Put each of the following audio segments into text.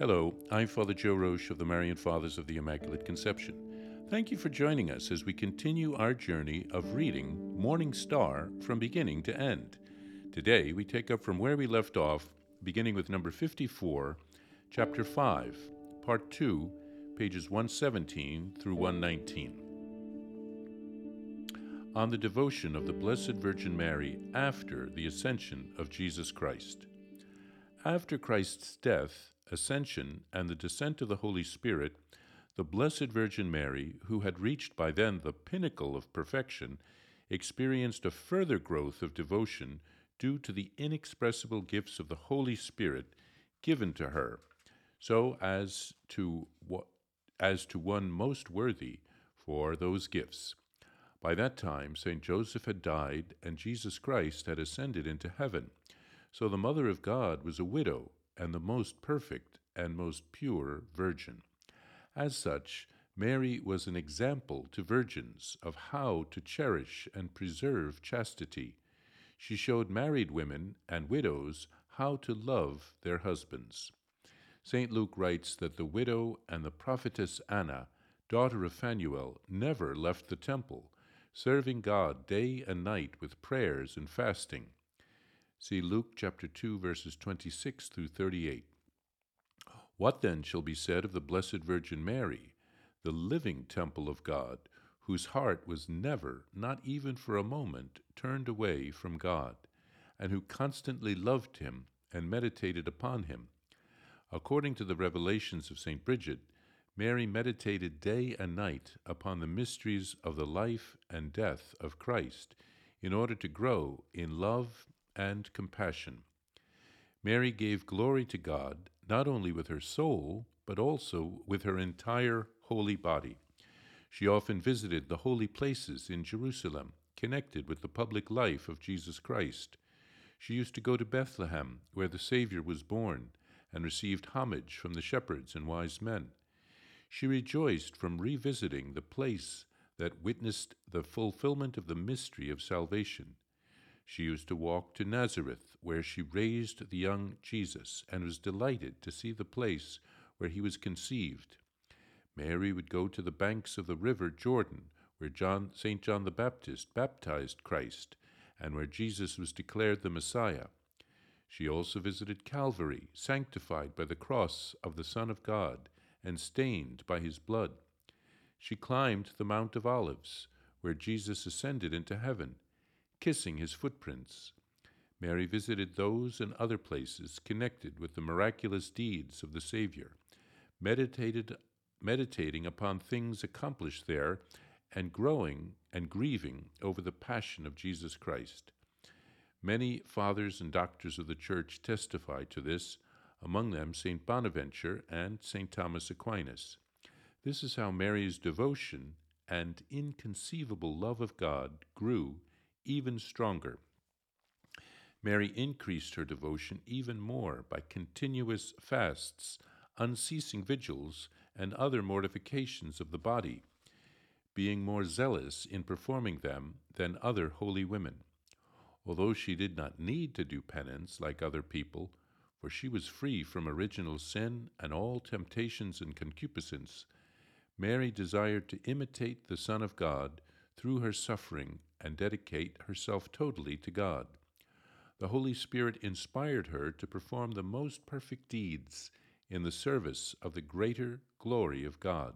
Hello, I'm Father Joe Roesch of the Marian Fathers of the Immaculate Conception. Thank you for joining us as we continue our journey of reading Morning Star from beginning to end. Today we take up from where we left off, beginning with number 54, chapter 5, part 2, pages 117 through 119. On the devotion of the Blessed Virgin Mary after the ascension of Jesus Christ. After Christ's death, ascension, and the descent of the Holy Spirit, the Blessed Virgin Mary, who had reached by then the pinnacle of perfection, experienced a further growth of devotion due to the inexpressible gifts of the Holy Spirit given to her, so as to as to one most worthy for those gifts. By that time, St. Joseph had died, and Jesus Christ had ascended into heaven. So the Mother of God was a widow and the most perfect and most pure virgin. As such, Mary was an example to virgins of how to cherish and preserve chastity. She showed married women and widows how to love their husbands. St. Luke writes that the widow and the prophetess Anna, daughter of Phanuel, never left the temple, serving God day and night with prayers and fasting. See Luke chapter 2 verses 26 through 38. What then shall be said of the Blessed Virgin Mary, the living temple of God, whose heart was never, not even for a moment, turned away from God, and who constantly loved him and meditated upon him? According to the revelations of St. Bridget, Mary meditated day and night upon the mysteries of the life and death of Christ in order to grow in love and compassion. Mary gave glory to God not only with her soul, but also with her entire holy body. She often visited the holy places in Jerusalem, connected with the public life of Jesus Christ. She used to go to Bethlehem, where the Savior was born, and received homage from the shepherds and wise men. She rejoiced from revisiting the place that witnessed the fulfillment of the mystery of salvation she used to walk to Nazareth, where she raised the young Jesus, and was delighted to see the place where he was conceived. Mary would go to the banks of the river Jordan, where John, St. John the Baptist baptized Christ, and where Jesus was declared the Messiah. She also visited Calvary, sanctified by the cross of the Son of God, and stained by his blood. She climbed the Mount of Olives, where Jesus ascended into heaven kissing his footprints. Mary visited those and other places connected with the miraculous deeds of the Savior, meditated, meditating upon things accomplished there, and growing and grieving over the passion of Jesus Christ. Many fathers and doctors of the Church testify to this, among them St. Bonaventure and St. Thomas Aquinas. This is how Mary's devotion and inconceivable love of God grew even stronger. Mary increased her devotion even more by continuous fasts, unceasing vigils, and other mortifications of the body, being more zealous in performing them than other holy women. Although she did not need to do penance like other people, for she was free from original sin and all temptations and concupiscence, Mary desired to imitate the Son of God through her suffering and dedicate herself totally to God. The Holy Spirit inspired her to perform the most perfect deeds in the service of the greater glory of God.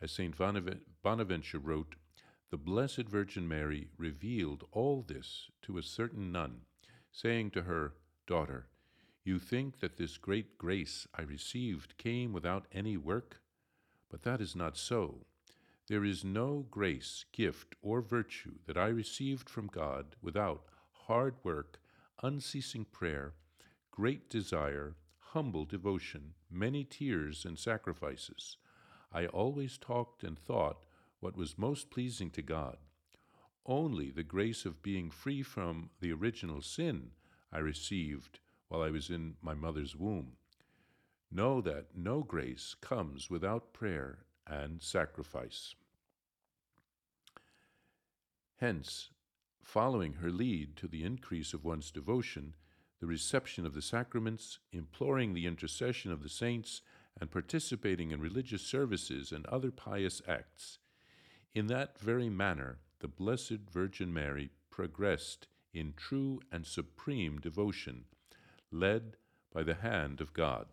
As St. Bonaventure wrote, the Blessed Virgin Mary revealed all this to a certain nun, saying to her, Daughter, you think that this great grace I received came without any work? But that is not so. There is no grace, gift, or virtue that I received from God without hard work, unceasing prayer, great desire, humble devotion, many tears and sacrifices. I always talked and thought what was most pleasing to God. Only the grace of being free from the original sin I received while I was in my mother's womb. Know that no grace comes without prayer and sacrifice. Hence, following her lead to the increase of one's devotion, the reception of the sacraments, imploring the intercession of the saints, and participating in religious services and other pious acts. In that very manner, the Blessed Virgin Mary progressed in true and supreme devotion, led by the hand of God.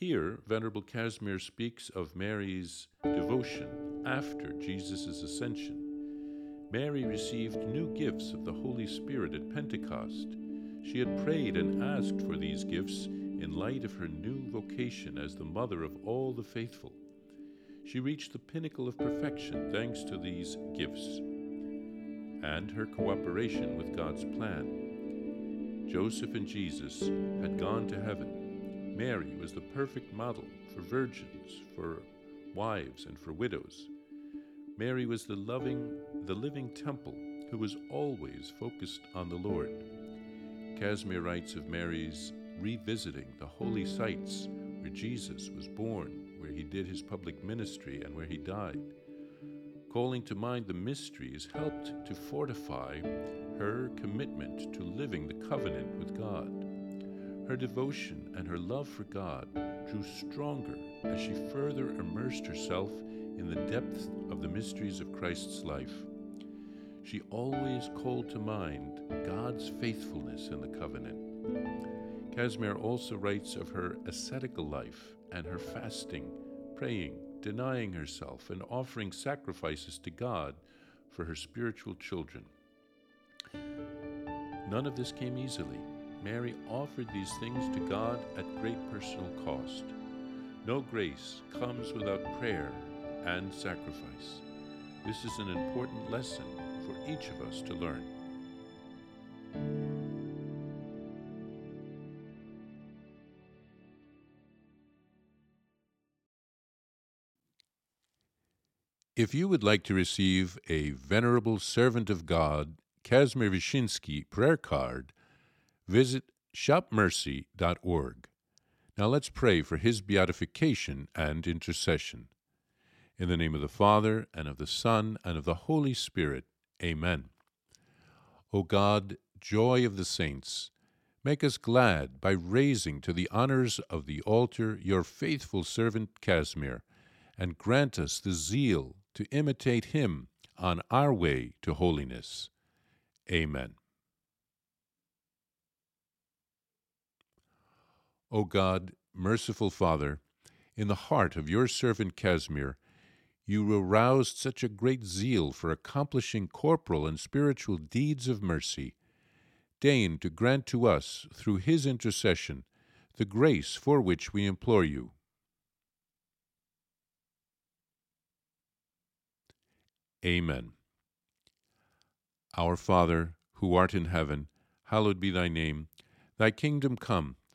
Here, Venerable Casimir speaks of Mary's devotion after Jesus' ascension. Mary received new gifts of the Holy Spirit at Pentecost. She had prayed and asked for these gifts in light of her new vocation as the mother of all the faithful. She reached the pinnacle of perfection thanks to these gifts and her cooperation with God's plan. Joseph and Jesus had gone to heaven. Mary was the perfect model for virgins, for wives, and for widows. Mary was the loving, the living temple who was always focused on the Lord. Casimir writes of Mary's revisiting the holy sites where Jesus was born, where he did his public ministry, and where he died calling to mind the mysteries helped to fortify her commitment to living the covenant with God. Her devotion and her love for God grew stronger as she further immersed herself in the depth of the mysteries of Christ's life. She always called to mind God's faithfulness in the covenant. Casimir also writes of her ascetical life and her fasting, praying, denying herself and offering sacrifices to God for her spiritual children. None of this came easily. Mary offered these things to God at great personal cost. No grace comes without prayer and sacrifice. This is an important lesson for each of us to learn. If you would like to receive a Venerable Servant of God, Casimir Wyszyński prayer card, visit shopmercy.org. Now let's pray for his beatification and intercession. In the name of the Father, and of the Son, and of the Holy Spirit. Amen. O God, joy of the saints, make us glad by raising to the honors of the altar your faithful servant Casimir, and grant us the zeal to imitate him on our way to holiness. Amen. O God, merciful Father, in the heart of your servant Casimir, you aroused such a great zeal for accomplishing corporal and spiritual deeds of mercy. Deign to grant to us, through his intercession, the grace for which we implore you. Amen. Our Father, who art in heaven, hallowed be thy name. Thy kingdom come,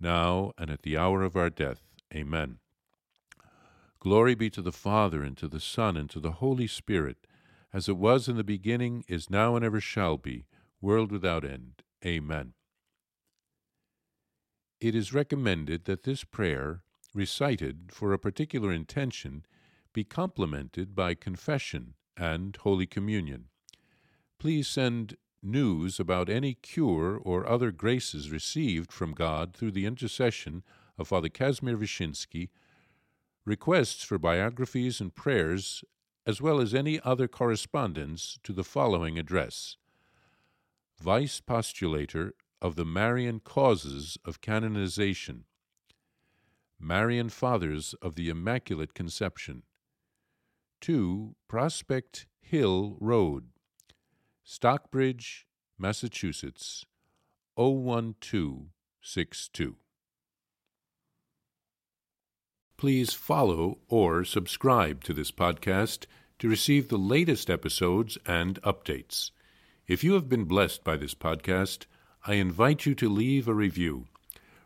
now and at the hour of our death. Amen. Glory be to the Father, and to the Son, and to the Holy Spirit, as it was in the beginning, is now, and ever shall be, world without end. Amen. It is recommended that this prayer, recited for a particular intention, be complemented by confession and Holy Communion. Please send news about any cure or other graces received from God through the intercession of Father Kazimir Wyszyński, requests for biographies and prayers, as well as any other correspondence to the following address. Vice Postulator of the Marian Causes of Canonization, Marian Fathers of the Immaculate Conception, 2 Prospect Hill Road, Stockbridge, Massachusetts 01262. Please follow or subscribe to this podcast to receive the latest episodes and updates. If you have been blessed by this podcast, I invite you to leave a review.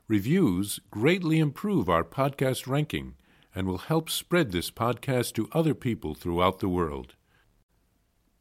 Reviews greatly improve our podcast ranking and will help spread this podcast to other people throughout the world.